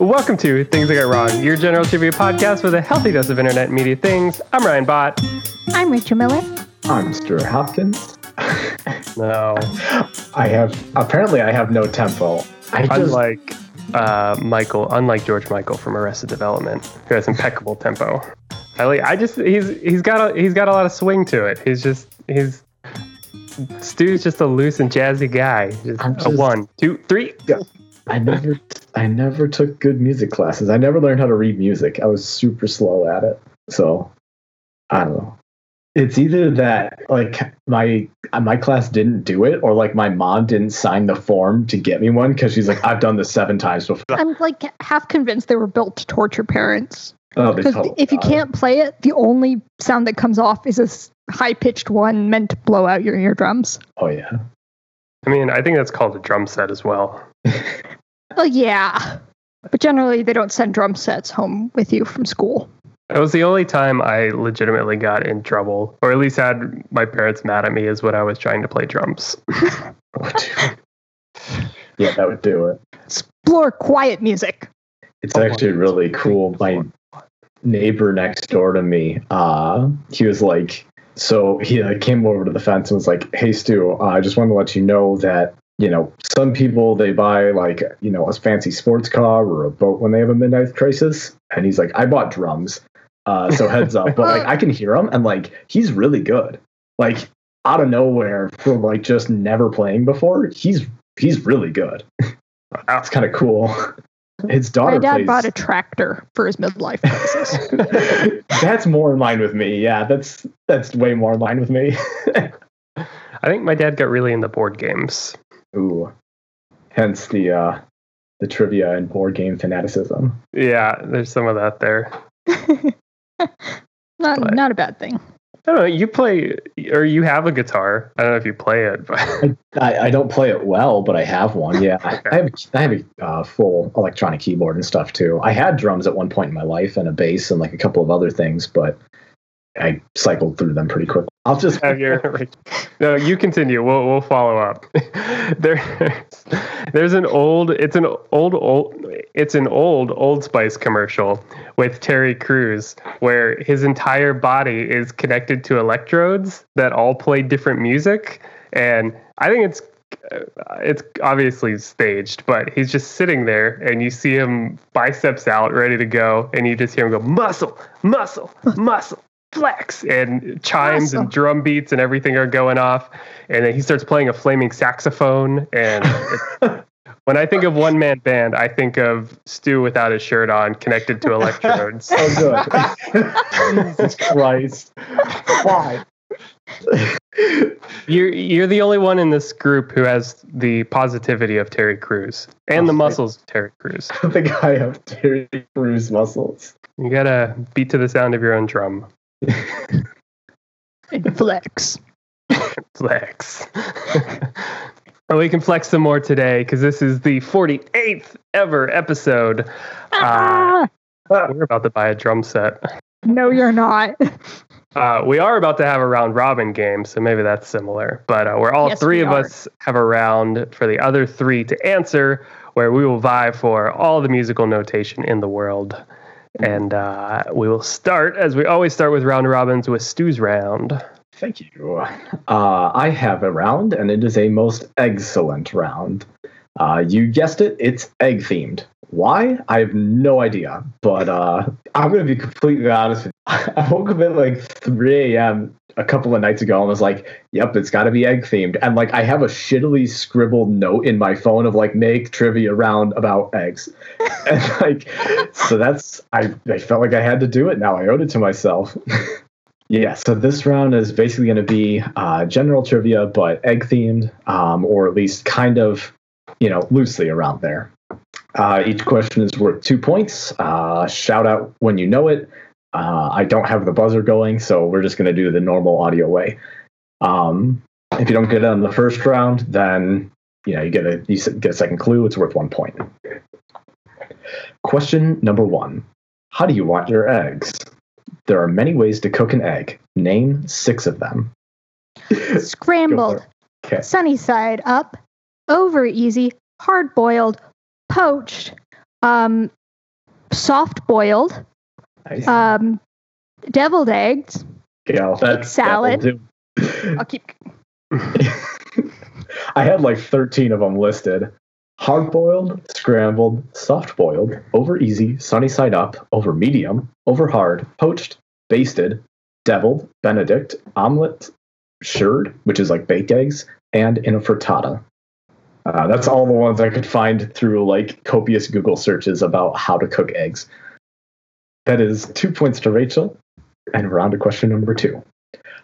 Welcome to Things They Got Wrong, your general trivia podcast with a healthy dose of internet and media things. I'm Ryan Bott. I'm Rachel Miller. I'm Stuart Hopkins. No, I have apparently I have no tempo. I just unlike uh, Michael, unlike George Michael from Arrested Development, who has impeccable tempo. I like. I just he's he's got a he's got a lot of swing to it. He's just he's Stu's just a loose and jazzy guy. Just, I'm a just- one, two, three. I never I never took good music classes. I never learned how to read music. I was super slow at it. So I don't know. It's either that like my my class didn't do it or like my mom didn't sign the form to get me one because she's like I've done this seven times before. I'm like half convinced they were built to torture parents. Oh, Because totally if you can't play it, the only sound that comes off is a high pitched one meant to blow out your eardrums. Oh yeah. I mean, I think that's called a drum set as well. Oh, yeah. But generally, they don't send drum sets home with you from school. It was the only time I legitimately got in trouble, or at least had my parents mad at me, is when I was trying to play drums. Oh, yeah, that would do it. Explore quiet music. It's actually really cool. My neighbor next door to me, uh, he was like, so he uh, came over to the fence and was like, "Hey Stu, uh, I just wanted to let you know that you know some people they buy like you know a fancy sports car or a boat when they have a midnight crisis." And he's like, "I bought drums, uh, so heads up." But like I can hear him, and like he's really good. Like out of nowhere from like just never playing before, he's he's really good. That's kind of cool. His daughter My dad plays. bought a tractor for his midlife crisis. that's more in line with me. Yeah, that's that's way more in line with me. I think my dad got really into board games. Ooh, hence the uh, the trivia and board game fanaticism. Yeah, there's some of that there. not, But- not a bad thing. I don't know. You play, or you have a guitar. I don't know if you play it, but I, I don't play it well, but I have one. Yeah, I, I have I have a uh, full electronic keyboard and stuff too. I had drums at one point in my life and a bass and like a couple of other things, but I cycled through them pretty quick. I'll just have your. No, you continue. We'll we'll follow up. there's there's an old. It's an old old. It's an old Old Spice commercial with Terry Crews where his entire body is connected to electrodes that all play different music, and I think it's it's obviously staged, but he's just sitting there, and you see him biceps out, ready to go, and you just hear him go muscle, muscle, muscle, flex, and chimes and drum beats and everything are going off, and then he starts playing a flaming saxophone. And when I think of one man band, I think of Stu without his shirt on, connected to electrodes. oh good. Jesus Christ! Why? You're you're the only one in this group who has the positivity of Terry Crews and the muscles of Terry Crews. I don't think I have Terry Crews muscles. You gotta beat to the sound of your own drum. And flex. Flex. and we can flex some more today because this is the 48th ever episode. Ah, We're about to buy a drum set. no, you're not. Uh, we are about to have a round robin game, so maybe that's similar. But uh, where all Yes, three of are. us have a round for the other three to answer, where we will vie for all the musical notation in the world. And uh, we will start, as we always start with round robins, with Stu's round. Thank you. Uh, I have a round, and it is a most excellent round. Uh, you guessed it, it's egg themed. Why? I have no idea. But uh, I'm going to be completely honest with. I woke up at like 3 a.m. a couple of nights ago and was like, yep, it's got to be egg themed. And like, I have a shittily scribbled note in my phone of like, make trivia round about eggs. and like, so that's, I, I felt like I had to do it now. I owed it to myself. Yeah, so this round is basically going to be uh, general trivia, but egg themed, um, or at least kind of, you know, loosely around there. Uh, each question is worth two points. Uh, shout out when you know it. Uh, I don't have the buzzer going, so we're just going to do the normal audio way. Um, if you don't get it on the first round, then you know you get a you get a second clue. It's worth one point. Question number one: How do you want your eggs? There are many ways to cook an egg. Name six of them. Scrambled, Okay. sunny side up, over easy, hard boiled, poached, um, soft boiled. Um, deviled eggs. yeah, that, salad. that. I'll keep. I had like 13 of them listed. Hard boiled, scrambled, soft boiled, over easy, sunny side up, over medium, over hard, poached, basted, deviled, benedict, omelet, shirred, which is like baked eggs, and in a frittata. Uh, that's all the ones I could find through like copious Google searches about how to cook eggs. That is two points to Rachel, and we're on to question number two.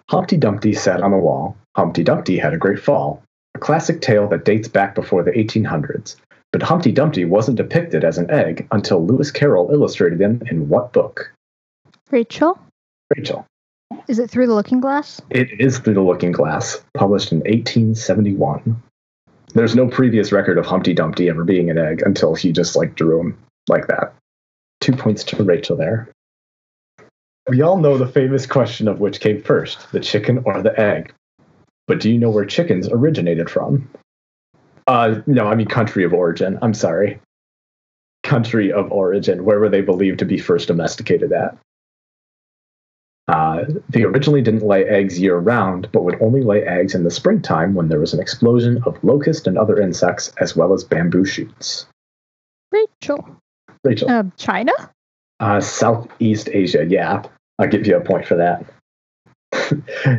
Humpty Dumpty sat on the wall. Humpty Dumpty had a great fall. A classic tale that dates back before the 1800s. But Humpty Dumpty wasn't depicted as an egg until Lewis Carroll illustrated him in what book? Rachel, Rachel. is it through the looking glass? It is Through the Looking Glass, published in 1871. There's no previous record of Humpty Dumpty ever being an egg until he just like drew him like that. Two points to Rachel there. We all know the famous question of which came first, the chicken or the egg. But do you know where chickens originated from? Uh, no, I mean country of origin. I'm sorry. Country of origin. Where were they believed to be first domesticated at? Uh, they originally didn't lay eggs year round, but would only lay eggs in the springtime when there was an explosion of locust and other insects, as well as bamboo shoots. Rachel, Rachel, uh, China. uh, Southeast Asia, yeah, I'll give you a point for that.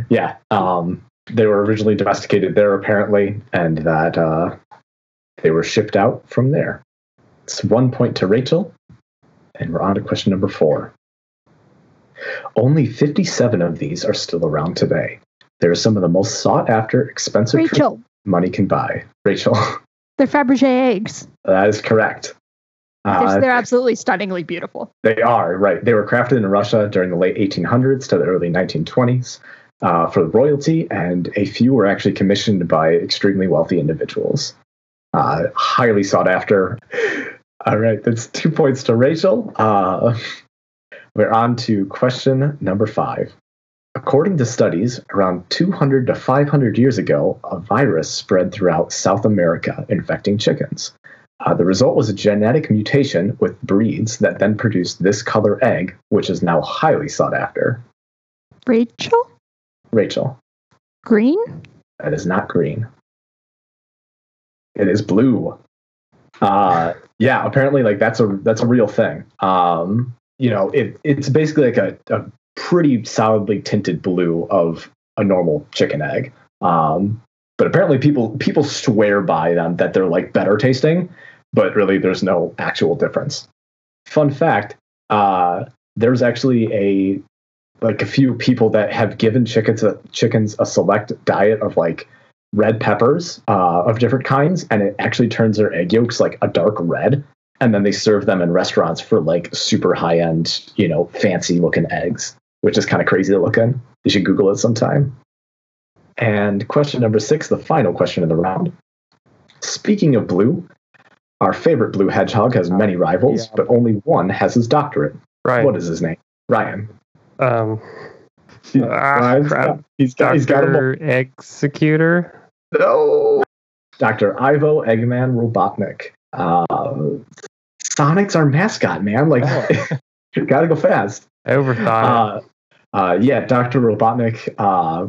yeah, um, they were originally domesticated there, apparently, and that uh, they were shipped out from there. It's one point to Rachel, and we're on to question number four. Only 57 of these are still around today. They're some of the most sought after, expensive Rachel, money can buy. Rachel, they're Fabergé eggs. that is correct. They're, Uh, they're absolutely stunningly beautiful. They are, right. They were crafted in Russia during the late 1800s to the early 1920s uh, for royalty, and a few were actually commissioned by extremely wealthy individuals. Uh, highly sought after. All right, that's two points to Rachel. Uh, we're on to question number five. According to studies, around 200 to 500 years ago, a virus spread throughout South America, infecting chickens. Uh, the result was a genetic mutation with breeds that then produced this color egg, which is now highly sought after. Rachel, Rachel, green. that is not green. It is blue. Uh, yeah, apparently, like that's a that's a real thing. Um, you know, it it's basically like a, a pretty solidly tinted blue of a normal chicken egg. Um, but apparently, people people swear by them that they're like better tasting, but really, there's no actual difference. Fun fact: uh, there's actually a like a few people that have given chickens a, chickens a select diet of like red peppers uh, of different kinds, and it actually turns their egg yolks like a dark red, and then they serve them in restaurants for like super high end, you know, fancy looking eggs, which is kind of crazy to look in. You should Google it sometime. And question number six, the final question of the round. Speaking of blue, our favorite blue hedgehog has many rivals, Yeah. but only one has his doctorate. Right. What is his name? Ryan. Um, He- ah, crap. he's got, he's got. Dr. Executor. No. Dr. Ivo Eggman Robotnik. Uh, Sonic's our mascot, man. Like, you gotta go fast. I overthought. Uh, uh, yeah, Dr. Robotnik uh,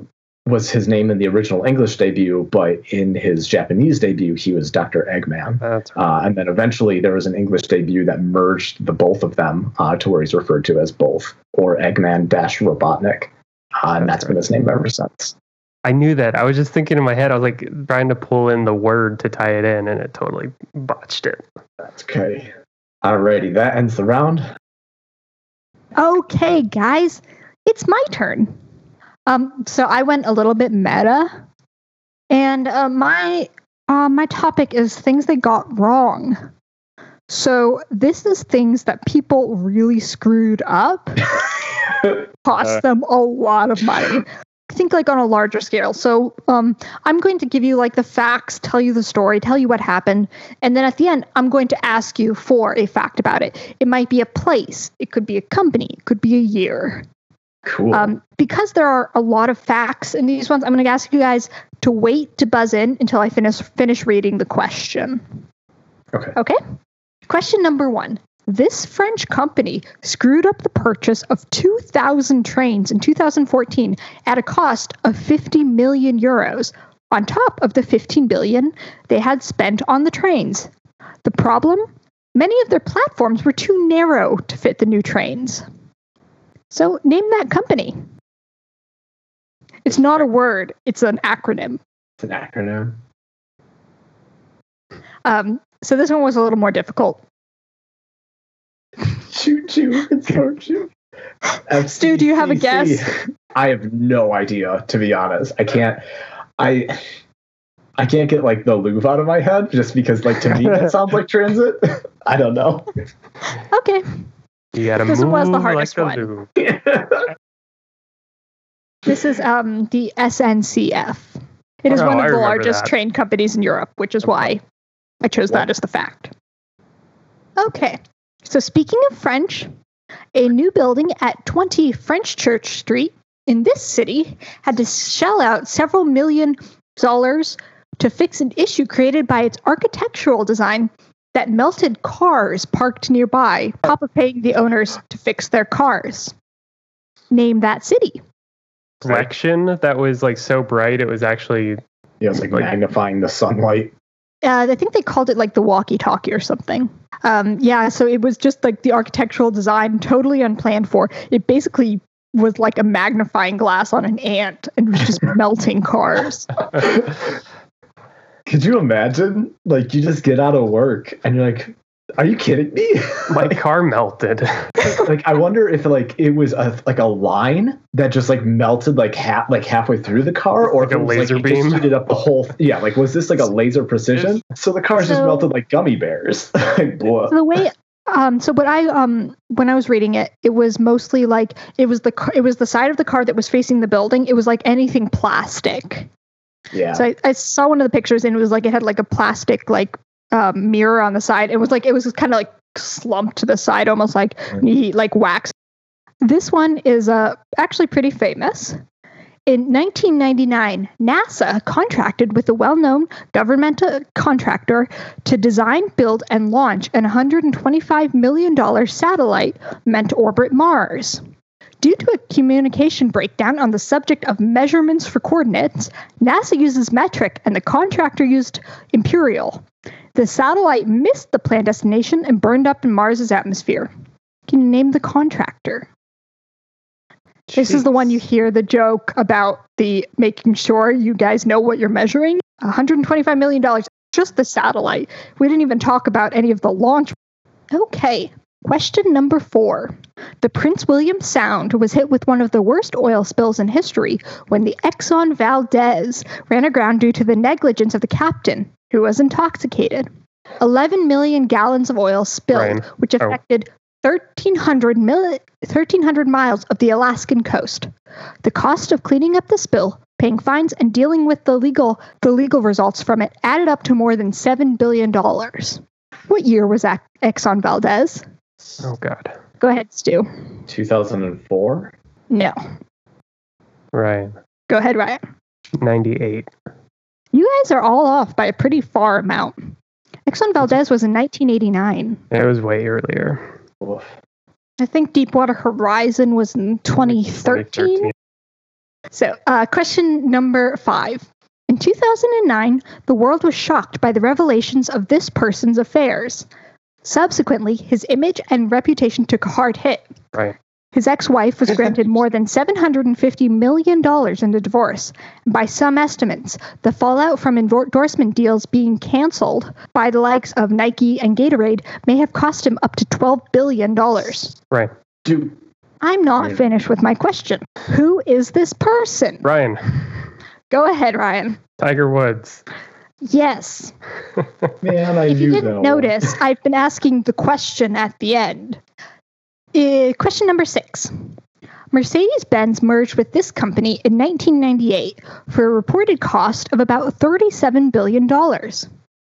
was his name in the original English debut, but in his Japanese debut, he was Dr. Eggman. That's right. Uh, and then eventually there was an English debut that merged the both of them uh, to where he's referred to as both, or Eggman dash Robotnik. Uh, and That's that's been his name ever since. I knew that. I was just thinking in my head, I was like trying to pull in the word to tie it in, and it totally botched it. That's okay. Alrighty, that ends the round. Okay, guys, it's my turn. Um, so I went a little bit meta, and uh, my uh, my topic is things they got wrong. So this is things that people really screwed up, cost Uh. them a lot of money. Think like on a larger scale. So um, I'm going to give you like the facts, tell you the story, tell you what happened, and then at the end, I'm going to ask you for a fact about it. It might be a place, it could be a company, it could be a year. Cool. Um, because there are a lot of facts in these ones, I'm going to ask you guys to wait to buzz in until I finish finish reading the question. Okay. Okay. Question number one: This French company screwed up the purchase of 2,000 trains in 2014 at a cost of 50 million euros, on top of the 15 billion they had spent on the trains. The problem? Many of their platforms were too narrow to fit the new trains. So, name that company. It's not a word, it's an acronym. It's an acronym. Um, so, this one was a little more difficult. Choo choo. It's so choo. Stu, do you have a guess? I have no idea, to be honest. I can't. I. I can't get like the Louvre out of my head just because, like, to me, that sounds like transit. I don't know. Okay. You gotta This move was the hardest like one. This is um, the SNCF. It is Oh, one I of the largest that. train companies in Europe, which is why I chose that as the fact. Okay, so speaking of French, a new building at 20 Fenchurch Street in this city had to shell out several million dollars to fix an issue created by its architectural design that melted cars parked nearby, top of paying the owners to fix their cars. Name that city. Reflection that was like so bright it was actually Yeah, it's like Like- magnifying the sunlight. uh, I think they called it like the walkie-talkie or something. Um, yeah, so it was just like the architectural design, totally unplanned for. It basically was like a magnifying glass on an ant and was just melting cars. Could you imagine? Like, you just get out of work and you're like, "Are you kidding me?" my car melted. like, I wonder if like it was a like a line that just like melted like half like halfway through the car, or Like if a it was, laser like, beam? heated up the whole. yeah, like was this like a laser precision? So the cars just melted like gummy bears. like, whoa. So the way um so what I um when I was reading it, it was mostly like it was the car, it was the side of the car that was facing the building. It was like anything plastic. Yeah. So I, I saw one of the pictures and it was like it had like a plastic like um, mirror on the side. It was like it was kind of like slumped to the side, almost like he like wax. This one is uh, actually pretty famous. In 1999, NASA contracted with a well-known governmental contractor to design, build, and launch an 125 million dollar satellite meant to orbit Mars. Due to a communication breakdown on the subject of measurements for coordinates, NASA uses metric and the contractor used imperial. The satellite missed the planned destination and burned up in Mars's atmosphere. Can you name the contractor? This is the one you hear the joke about the making sure you guys know what you're measuring. $125 million, just the satellite. We didn't even talk about any of the launch. Okay, question number four. The Prince William Sound was hit with one of the worst oil spills in history when the Exxon Valdez ran aground due to the negligence of the captain, who was intoxicated. 11 million gallons of oil spilled, Ryan. which Oh. affected 1,300, mil- 1,300 miles of the Alaskan coast. The cost of cleaning up the spill, paying fines, and dealing with the legal the legal results from it added up to more than seven billion dollars. What year was Ex- Exxon Valdez? Oh god. Go ahead, Stu. 2004. No. Right. Go ahead, Ryan. 98. You guys are all off by a pretty far amount. Exxon Valdez was in 1989. It was way earlier. Oof. I think Deepwater Horizon was in 2013. So, uh, question number five. In 2009, the world was shocked by the revelations of this person's affairs. Subsequently, his image and reputation took a hard hit. Right. His ex wife was granted more than $750 million in a divorce. By some estimates, the fallout from endorsement deals being canceled by the likes of Nike and Gatorade may have cost him up to $12 billion. Right. Dude, I'm not Right. finished with my question. Who is this person? Ryan. Go ahead, Ryan. Tiger Woods. Yes. man, I If you didn't notice, I've been asking the question at the end. Uh, question number six. Mercedes Benz merged with this company in 1998 for a reported cost of about $37 billion.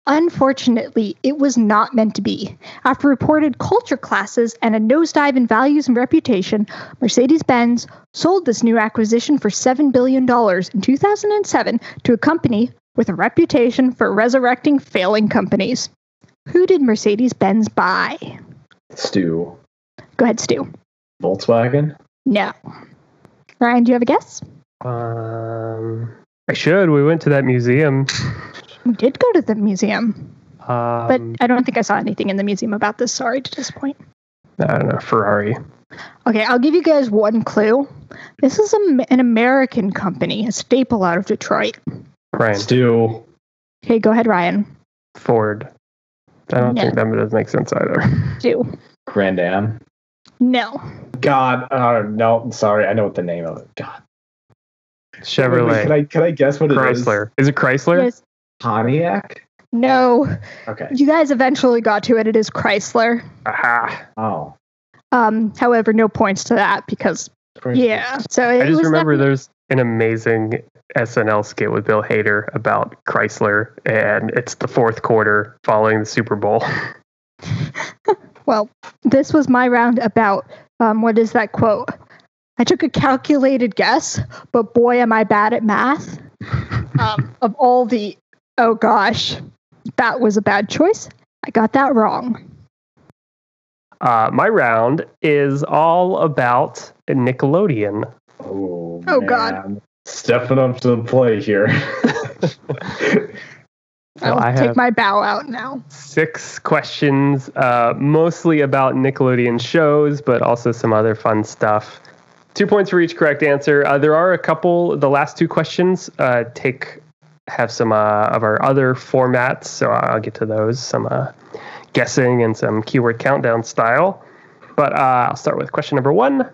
Unfortunately, it was not meant to be. After reported culture classes and a nosedive in values and reputation, Mercedes Benz sold this new acquisition for $7 billion in 2007 to a company with a reputation for resurrecting failing companies. Who did Mercedes Benz buy? Stu. Go ahead, Stu. Volkswagen. No. Ryan, do you have a guess? Um, I should. We went to that museum. We did go to the museum, Um, but I don't think I saw anything in the museum about this. Sorry to disappoint. I don't know. Ferrari. Okay, I'll give you guys one clue. This is a, an American company, a staple out of Detroit. Ryan. Stu. Okay, go ahead, Ryan. Ford. I don't No. think that does make sense either. Stu. Grand Am. No. God. Uh, no. I'm sorry. I know what the name of it. God. Wait, wait, Chevrolet. can I can I guess what it is? Chrysler. Is it Chrysler? Yes. Pontiac. No. Okay. You guys eventually got to it. It is Chrysler. Aha. Oh. Um, however, no points to that because yeah. So it I just was remember definitely- there's an amazing SNL skit with Bill Hader about Chrysler, and it's the fourth quarter following the Super Bowl. Well, this was my round about um, what is that quote? I took a calculated guess, but boy, am I bad at math. Um, of all the, oh gosh, that was a bad choice. I got that wrong. Uh, my round is all about Nickelodeon. Oh, Oh, God. man. Stepping up to the plate here. So I'll I take my bow out now. Six questions, uh, mostly about Nickelodeon shows, but also some other fun stuff. Two points for each correct answer. Uh, there are a couple. The last two questions uh, take have some uh, of our other formats, so I'll get to those. Some uh, guessing and some keyword countdown style. But uh, I'll start with question number one.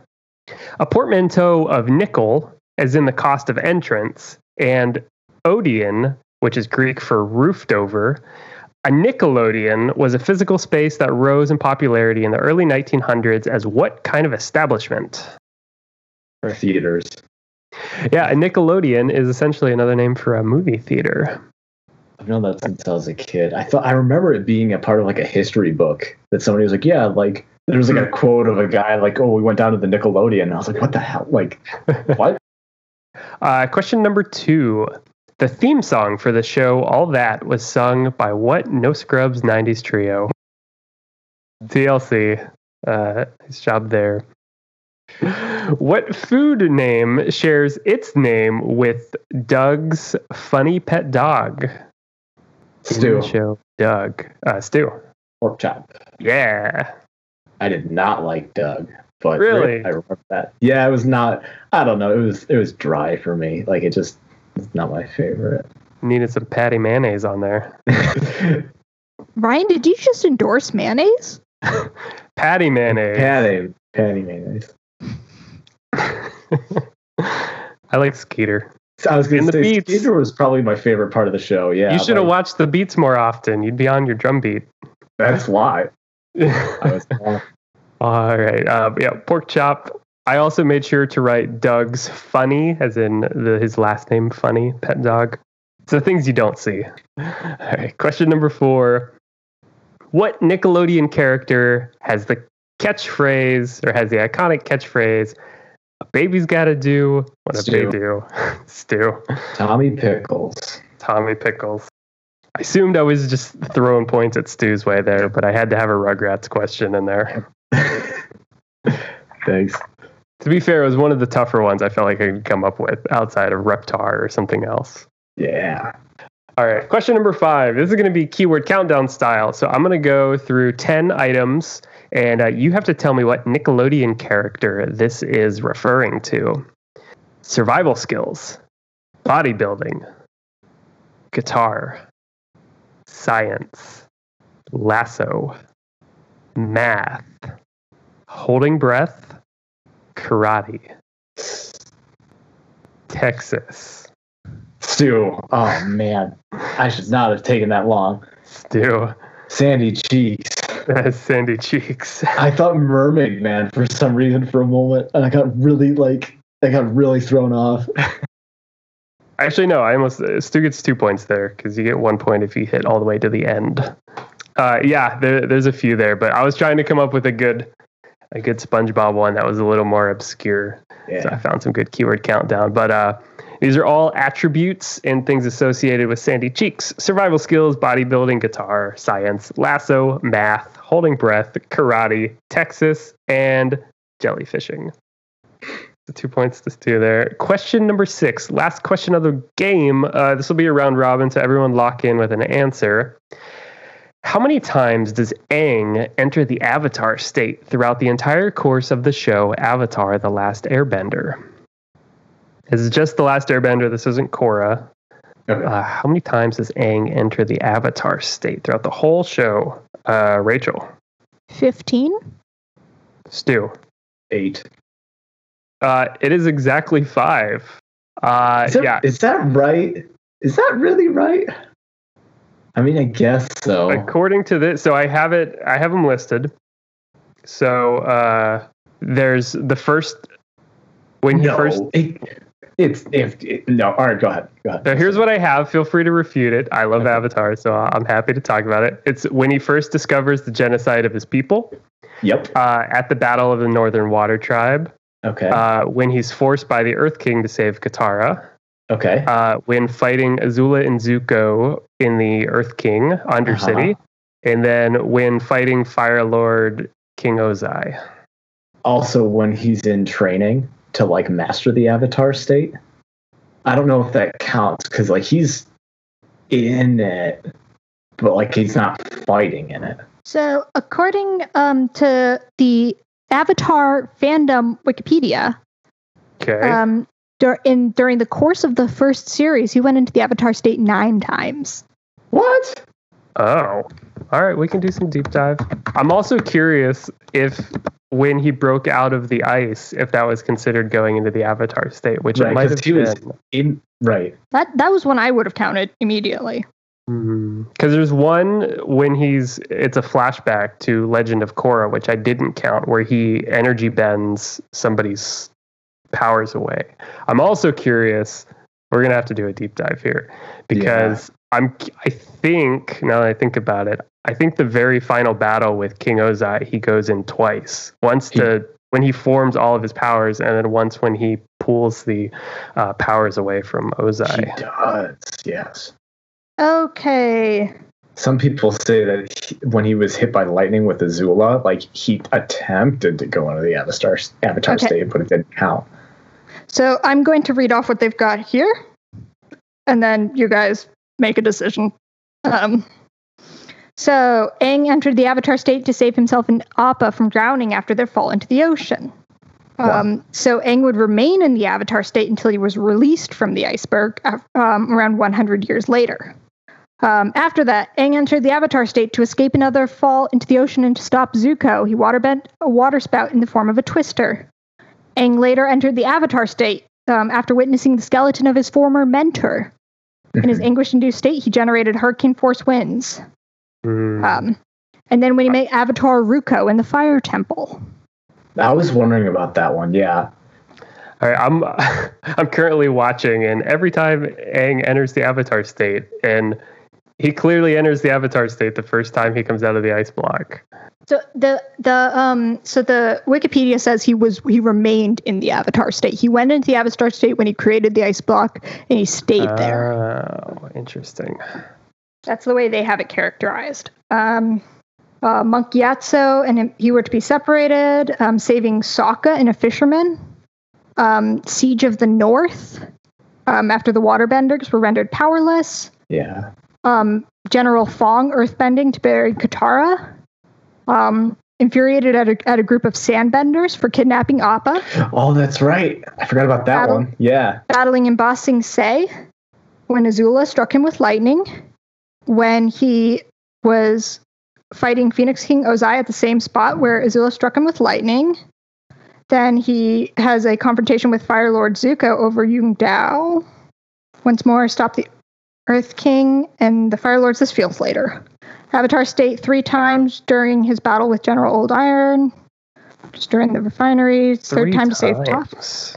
A portmanteau of nickel, as in the cost of entrance, and Odeon, which is Greek for roofed over, a Nickelodeon was a physical space that rose in popularity in the early 1900s as what kind of establishment? For theaters. Yeah, a Nickelodeon is essentially another name for a movie theater. I've known that since I was a kid. I thought I remember it being a part of like a history book that somebody was like, yeah, like there was like a quote of a guy like, oh, we went down to the Nickelodeon. And I was like, what the hell? Like, what? Uh, question number two. The theme song for the show All That was sung by what No Scrubs 90s trio? TLC. Uh, nice job there. What food name shares its name with Doug's funny pet dog? The show Doug. Uh, Stu. pork chop. Yeah. I did not like Doug, but Really? I remember that. Yeah, it was not. I don't know. It was it was dry for me. Like it just it's not my favorite. Needed some patty mayonnaise on there. Ryan, did you just endorse mayonnaise? Patty mayonnaise. Patty, patty mayonnaise. I like Skeeter. I was gonna the say Beets. Skeeter was probably my favorite part of the show. Yeah, you should have like, watched the Beets more often. You'd be on your drum beat. That's why. All right. Uh, yeah, pork chop. I also made sure to write Doug's funny, as in the, his last name, funny, pet dog. So things you don't see. All right. Question number four. What Nickelodeon character has the catchphrase or has the iconic catchphrase, a baby's got to do what a baby do? Stu. Tommy Pickles. Tommy Pickles. I assumed I was just throwing points at Stu's way there, but I had to have a Rugrats question in there. Thanks. To be fair, it was one of the tougher ones I felt like I could come up with outside of Reptar or something else. Yeah. All right, question number five. This is going to be keyword countdown style. So I'm going to go through 10 items, and uh, you have to tell me what Nickelodeon character this is referring to. Survival skills, bodybuilding, guitar, science, lasso, math, holding breath, karate, Texas. Stu. Oh man, I should not have taken that long. Stu. Sandy Cheeks. That's Sandy Cheeks. I thought Mermaid Man for some reason for a moment, and I got really like I got really thrown off. Actually, no. I almost uh, Stu gets two points there because you get one point if you hit all the way to the end. Uh, yeah, there, there's a few there, but I was trying to come up with a good, a good SpongeBob one that was a little more obscure. So I found some good keyword countdown. But uh, these are all attributes and things associated with Sandy Cheeks survival skills, bodybuilding, guitar, science, lasso, math, holding breath, karate, Texas, and jellyfishing. The two points to two there. Question number six, last question of the game. Uh, this will be a round robin, so everyone lock in with an answer. How many times does Aang enter the Avatar state throughout the entire course of the show Avatar The Last Airbender? This is just The Last Airbender. This isn't Korra. Okay. Uh, how many times does Aang enter the Avatar state throughout the whole show? Uh, Rachel, 15? Stu. Eight. Uh, it is exactly five. Uh, Is that, yeah, is that right? Is that really right? I mean, I guess so. according to this so i have it i have them listed so uh there's the first when he no, first it, it's if it, no. All right, go ahead. Go ahead. so here's what i have feel free to refute it i love Okay. avatar so i'm happy to talk about it it's when he first discovers the genocide of his people Yep. uh, at the battle of the northern water tribe Okay. uh, when he's forced by the earth king to save katara okay. uh, when fighting azula and zuko in the earth king undercity and then when fighting fire lord king ozai also, when he's in training to like master the avatar state, I don't know if that counts because like he's in it, but like he's not fighting in it. So, according um, to the Avatar fandom Wikipedia, Okay. um, dur- in during the course of the first series, he went into the Avatar state nine times. What? oh. All right, we can do some deep dive. I'm also curious if when he broke out of the ice, if that was considered going into the avatar state, which it might have he was- been. In right. That that was when I would have counted immediately. Because there's one when he's it's a flashback to Legend of Korra, which I didn't count, where he energy bends somebody's powers away. I'm also curious. We're gonna have to do a deep dive here because I'm. I think now that I think about it, I think the very final battle with King Ozai, he goes in twice. Once He- to when he forms all of his powers, and then once when he pulls the uh, powers away from Ozai. He does. Yes. Okay. Some people say that he, when he was hit by lightning with Azula, like he attempted to go into the Avatar Avatar Okay. state, but it didn't count. So I'm going to read off what they've got here, and then you guys make a decision. Um, so Aang entered the Avatar state to save himself and Appa from drowning after their fall into the ocean. Um, so Aang would remain in the Avatar state until he was released from the iceberg um, around 100 years later. Um, after that, Aang entered the Avatar state to escape another fall into the ocean and to stop Zuko. He waterbent a waterspout in the form of a twister. Aang later entered the Avatar state um, after witnessing the skeleton of his former mentor. In his anguish-induced state, he generated hurricane force winds. Hmm. Um, and then when he met Avatar Roku in the Fire Temple. I was wondering about that one. Yeah. All right, I'm I'm currently watching, and every time Aang enters the Avatar state, and he clearly enters the Avatar state the first time he comes out of the ice block. So the the um so the Wikipedia says he was he remained in the Avatar state. He went into the Avatar state when he created the ice block, and he stayed there. Oh, interesting. That's the way they have it characterized. Um, uh, Monk Gyatso and him, he were to be separated, um, saving Sokka and a fisherman. Um, Siege of the North, um, after the waterbenders were rendered powerless. Yeah. Um, General Fong earthbending to bury Katara. Um, infuriated at a, at a group of sandbenders for kidnapping Appa. Oh, that's right. I forgot about that Battle- one. Yeah. battling in Ba Sing Se when Azula struck him with lightning, when he was fighting Phoenix King Ozai at the same spot where Azula struck him with lightning. Then he has a confrontation with Fire Lord Zuko over Yu Dao. Once more, stop the Earth King and the Fire Lords. This feels later. Avatar State three times during his battle with General Old Iron. Just during the refineries. Third time to save Toph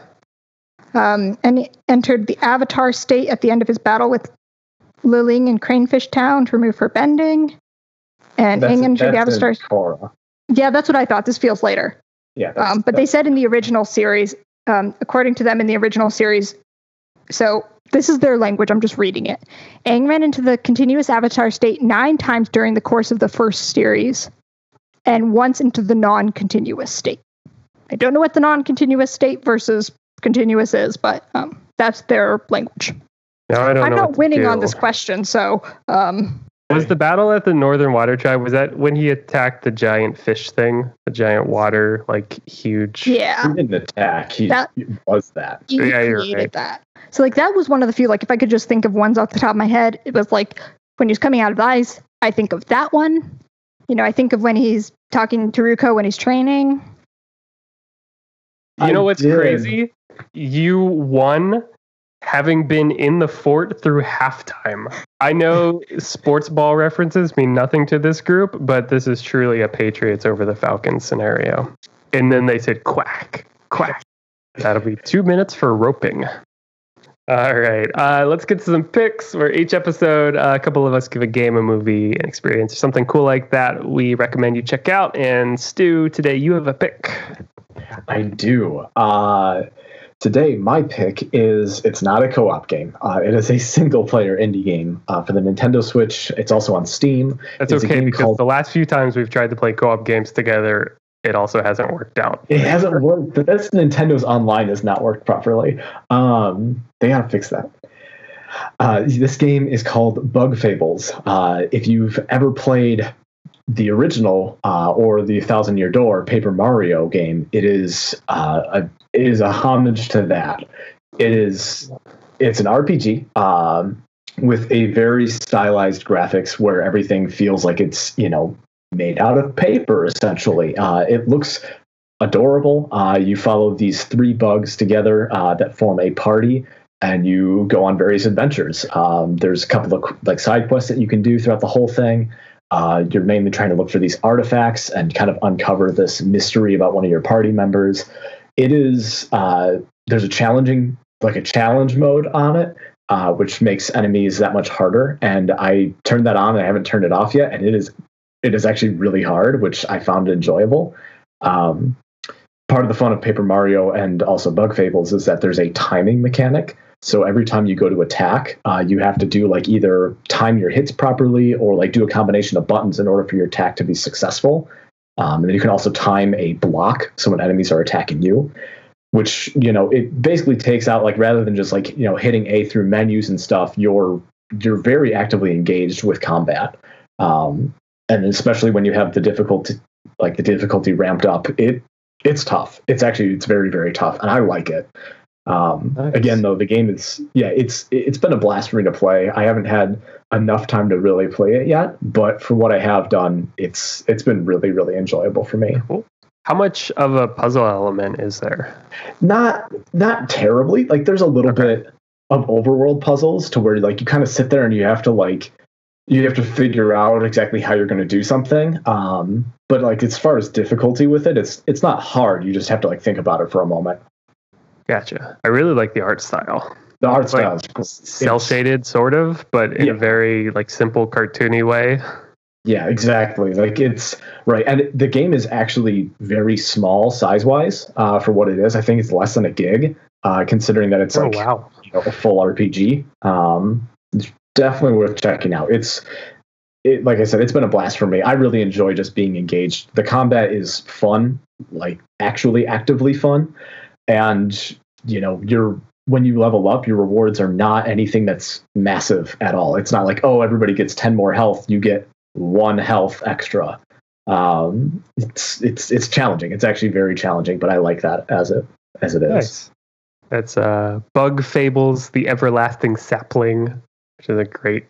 um, and he entered the Avatar state at the end of his battle with Liling in Cranefish Town to remove her bending. And That's, Aang entered the Avatar. Korra. Yeah, that's what I thought. This feels later. Yeah, Um, but they said in the original series, um, according to them in the original series, so this is their language. I'm just reading it. Aang ran into the continuous avatar state nine times during the course of the first series, and once into the non-continuous state. I don't know what the non-continuous state versus continuous is, but um, that's their language. No, I don't I'm not winning on this question, so um, Was the battle at the Northern Water Tribe? Was that when he attacked the giant fish thing, the giant water, like huge? yeah. he didn't attack. He, That- he was that. you Yeah, you're created right. that. So like that was one of the few like if I could just think of ones off the top of my head, it was like when he's coming out of the ice, I think of that one. You know, I think of when he's talking to Roku when he's training. You know what's did. crazy? You won having been in the fort through halftime. I know sports ball references mean nothing to this group, but this is truly a Patriots over the Falcons scenario. And then they said quack, quack. That'll be two minutes for roping. All right, uh, let's get to some picks. Where each episode, uh, a couple of us give a game, a movie, an experience, or something cool like that. We recommend you check out. And Stu, today you have a pick. I do. Uh, today, my pick is it's not a co op game. Uh, it is a single player indie game uh, for the Nintendo Switch. It's also on Steam. That's It's okay because called- the last few times we've tried to play co-op games together, it also hasn't worked out. It hasn't worked. That's Nintendo's online has not worked properly. Um, they gotta fix that. Uh, this game is called Bug Fables. Uh, if you've ever played the original uh, or the Thousand Year Door Paper Mario game, it is uh, a it is a homage to that. It is it's an RPG um, with a very stylized graphics where everything feels like it's you know made out of paper essentially. Uh, it looks adorable. Uh, you follow these three bugs together uh, that form a party, and you go on various adventures. Um, there's a couple of like side quests that you can do throughout the whole thing. Uh, you're mainly trying to look for these artifacts and kind of uncover this mystery about one of your party members. It is uh, there's a challenging like a challenge mode on it. Uh, which makes enemies that much harder, and I turned that on and I haven't turned it off yet, and it is it is actually really hard, which I found enjoyable. Um, part of the fun of Paper Mario and also Bug Fables is that there's a timing mechanic. So every time you go to attack, uh, you have to do like either time your hits properly or like do a combination of buttons in order for your attack to be successful. Um, and then you can also time a block so when enemies are attacking you, which you know it basically takes out like rather than just like you know hitting A through menus and stuff, you're you're very actively engaged with combat. Um, and especially when you have the difficulty like the difficulty ramped up it it's tough it's actually it's very very tough and i like it um Nice. again though the game is yeah it's it's been a blast for me to play. I haven't had enough time to really play it yet but for what i have done it's it's been really really enjoyable for me. How much of a puzzle element is there? not not terribly. Like there's a little Okay. bit of overworld puzzles to where like you kind of sit there and you have to like you have to figure out exactly how you're going to do something. Um but like as far as difficulty with it it's it's not hard. You just have to like think about it for a moment Gotcha. I really like the art style. the art like style is cool. Cell shaded, sort of, but in Yeah. a very like simple, cartoony way. yeah exactly like it's right and the game is actually very small size wise uh for what it is i think it's less than a gig uh considering that it's Oh like wow! you know, a full RPG. Um, it's definitely worth checking out. It's it, like I said, it's been a blast for me. I really enjoy just being engaged. The combat is fun, like actually actively fun, and you know, you're when you level up, your rewards are not anything that's massive at all. It's not like oh, everybody gets ten more health, you get one health extra. Um, it's it's it's challenging. It's actually very challenging, but I like that as it as it is. Nice. That's uh, Bug Fables: The Everlasting Sapling, which is a great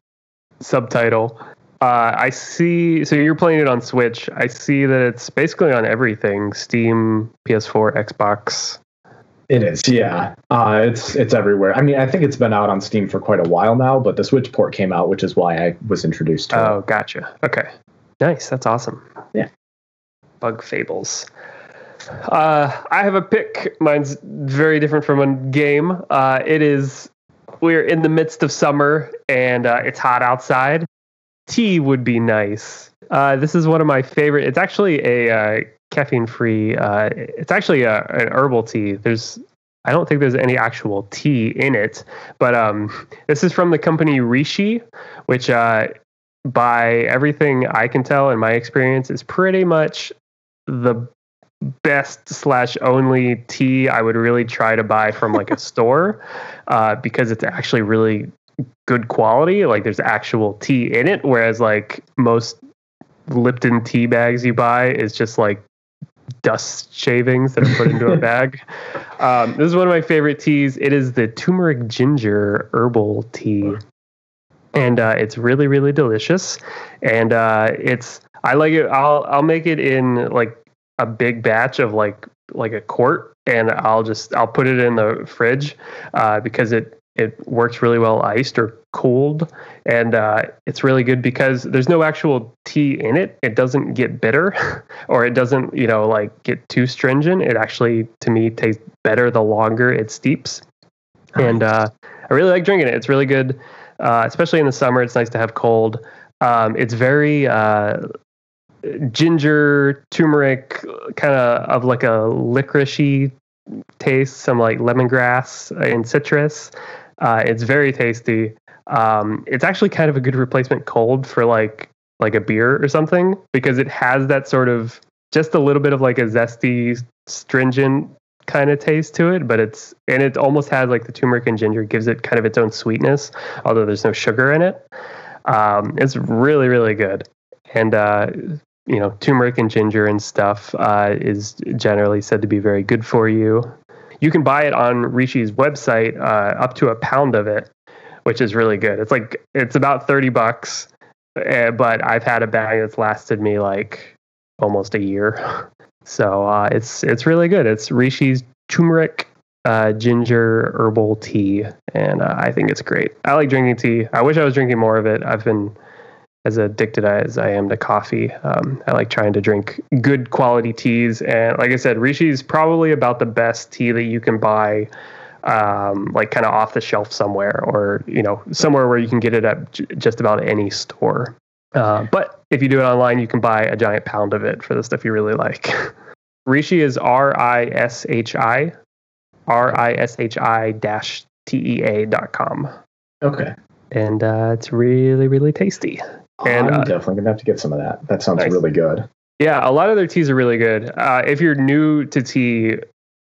subtitle. Uh, I see. So you're playing it on Switch. I see that it's basically on everything: Steam, PS4, Xbox. It is, yeah. Uh, it's it's everywhere. I mean, I think it's been out on Steam for quite a while now, but the Switch port came out, which is why I was introduced to Oh, gotcha. Okay, nice. That's awesome. Yeah. Bug Fables. Uh, I have a pick. Mine's very different from a game. Uh, it is. We're in the midst of summer and uh, it's hot outside. tea would be nice. Uh, this is one of my favorite. It's actually a uh, caffeine free. Uh, it's actually a, an herbal tea. There's I don't think there's any actual tea in it, but um, this is from the company Rishi, which uh, by everything I can tell in my experience is pretty much the best slash only tea I would really try to buy from like a store uh, because it's actually really good quality. Like there's actual tea in it, whereas like most Lipton tea bags you buy is just like dust shavings that are put into a bag. Um, this is one of my favorite teas. It is the turmeric ginger herbal tea, and uh, it's really really delicious. And uh, it's I like it. I'll I'll make it in like a big batch of like like a quart, and I'll just I'll put it in the fridge uh, because it it works really well iced or cold, and uh, it's really good because there's no actual tea in it. It doesn't get bitter, or it doesn't you know like get too stringent. It actually, to me, tastes better the longer it steeps, and uh, I really like drinking it. It's really good, uh, especially in the summer. It's nice to have cold. Um, it's very uh, ginger, turmeric, kind of of like a licoricey taste, some like lemongrass and citrus. Uh, it's very tasty. Um, it's actually kind of a good replacement cold for like like a beer or something because it has that sort of just a little bit of like a zesty, stringent kind of taste to it, but it's and it almost has like the turmeric and ginger gives it kind of its own sweetness, although there's no sugar in it. Um, it's really really good, and uh, you know turmeric and ginger and stuff uh, is generally said to be very good for you. You can buy it on Rishi's website, uh, up to a pound of it, which is really good. It's like it's about thirty bucks, uh, but I've had a bag that's lasted me like almost a year. So uh, it's it's really good. It's Rishi's turmeric uh, ginger herbal tea, and uh, I think it's great. I like drinking tea. I wish I was drinking more of it. I've been as addicted as I am to coffee. Um, I like trying to drink good quality teas, and like I said, Rishi is probably about the best tea that you can buy. Um, like kind of off the shelf somewhere, or you know, somewhere where you can get it at j- just about any store. Uh, but if you do it online, you can buy a giant pound of it for the stuff you really like. Rishi is R I S H I, R I S H I dash T E A dot com. Okay. And uh, it's really, really tasty. And, I'm uh, definitely gonna have to get some of that. That sounds Nice. really good. Yeah, a lot of their teas are really good. Uh, if you're new to tea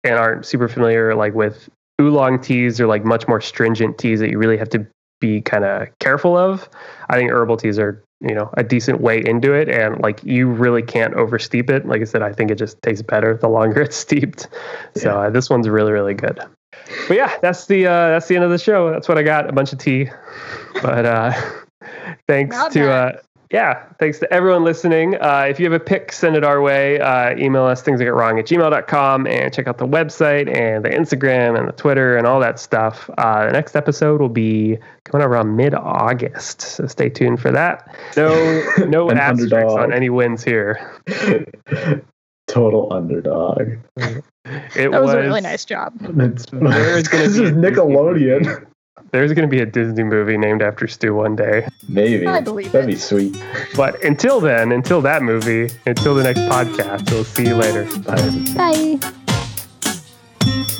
and aren't super familiar, like with oolong teas or like much more stringent teas that you really have to be kind of careful of, I think herbal teas are you know a decent way into it, and like you really can't oversteep it. Like I said, I think it just tastes better the longer it's steeped. So Yeah. uh, this one's really, really good. But yeah, that's the uh, that's the end of the show. That's what I got. A bunch of tea. But uh, thanks Not to bad. uh, yeah, thanks to everyone listening. Uh, if you have a pick, send it our way. Uh, email us things they got wrong at gmail.com and check out the website and the Instagram and the Twitter and all that stuff. Uh, the next episode will be coming around mid August. So stay tuned for that. No, no An asterisks underdog. on any wins here. Total underdog. It That was a really nice job. It's, There's gonna this be is Nickelodeon. There's going to be a Disney movie named after Stu one day. Maybe. I believe That'd it. be sweet. But until then, until that movie, until the next podcast, we'll see you later. Bye. Bye.